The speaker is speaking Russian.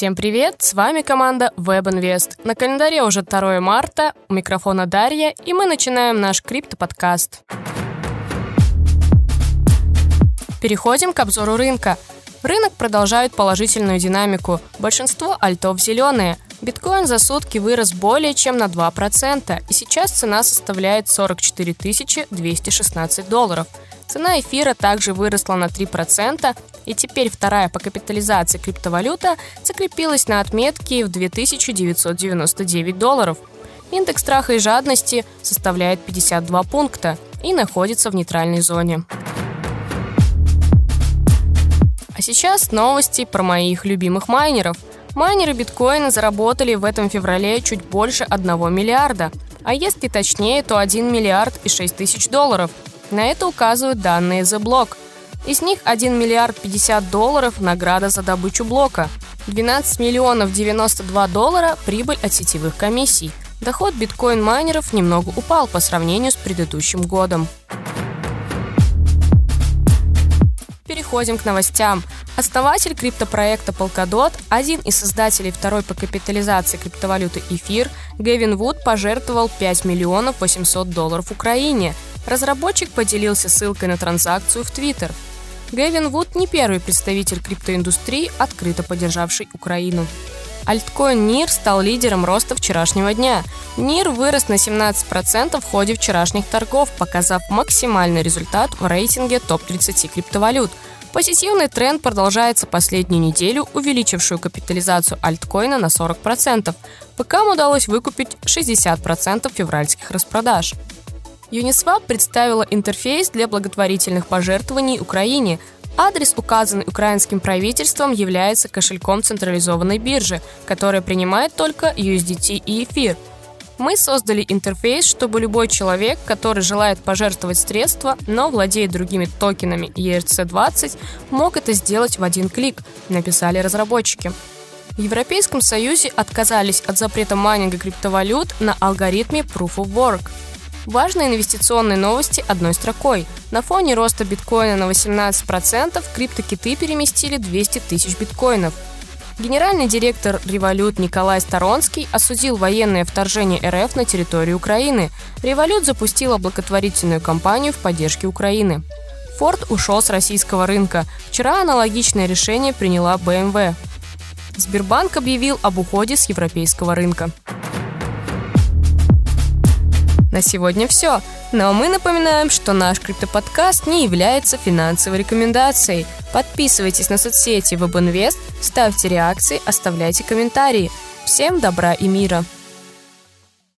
Всем привет, с вами команда WebInvest. На календаре уже 2 марта, у микрофона Дарья, и мы начинаем наш крипто-подкаст. Переходим к обзору рынка. Рынок продолжает положительную динамику. Большинство альтов зеленые. Биткоин за сутки вырос более чем на 2%, и сейчас цена составляет 44 216 долларов. Цена эфира также выросла на 3%, и теперь вторая по капитализации криптовалюта закрепилась на отметке в 2999 долларов. Индекс страха и жадности составляет 52 пункта и находится в нейтральной зоне. А сейчас новости про моих любимых майнеров. Майнеры биткоина заработали в этом феврале чуть больше 1 миллиарда, а если точнее, то 1 миллиард и 6 тысяч долларов. На это указывают данные The Block. Из них 1 миллиард 50 долларов – награда за добычу блока, 12 миллионов 92 доллара – прибыль от сетевых комиссий. Доход биткоин-майнеров немного упал по сравнению с предыдущим годом. Переходим к новостям. Основатель криптопроекта Polkadot, один из создателей второй по капитализации криптовалюты Эфир, Гэвин Вуд пожертвовал 5 миллионов 800 долларов Украине. Разработчик поделился ссылкой на транзакцию в Твиттер. Гэвин Вуд не первый представитель криптоиндустрии, открыто поддержавший Украину. Альткоин NIR стал лидером роста вчерашнего дня. NIR вырос на 17% в ходе вчерашних торгов, показав максимальный результат в рейтинге топ-30 криптовалют. Позитивный тренд продолжается последнюю неделю, увеличившую капитализацию альткоина на 40%. ПКам удалось выкупить 60% февральских распродаж. Uniswap представила интерфейс для благотворительных пожертвований Украине, Адрес, указанный украинским правительством, является кошельком централизованной биржи, которая принимает только USDT и эфир. Мы создали интерфейс, чтобы любой человек, который желает пожертвовать средства, но владеет другими токенами ERC-20, мог это сделать в один клик, написали разработчики. В Европейском Союзе отказались от запрета майнинга криптовалют на алгоритме Proof of Work – Важные инвестиционные новости одной строкой. На фоне роста биткоина на 18% криптокиты переместили 200 тысяч биткоинов. Генеральный директор Revolut Николай Сторонский осудил военное вторжение РФ на территорию Украины. Revolut запустила благотворительную кампанию в поддержке Украины. Ford ушел с российского рынка. Вчера аналогичное решение приняла BMW. Сбербанк объявил об уходе с европейского рынка. На сегодня все. Но мы напоминаем, что наш криптоподкаст не является финансовой рекомендацией. Подписывайтесь на соцсети WebInvest, ставьте реакции, оставляйте комментарии. Всем добра и мира!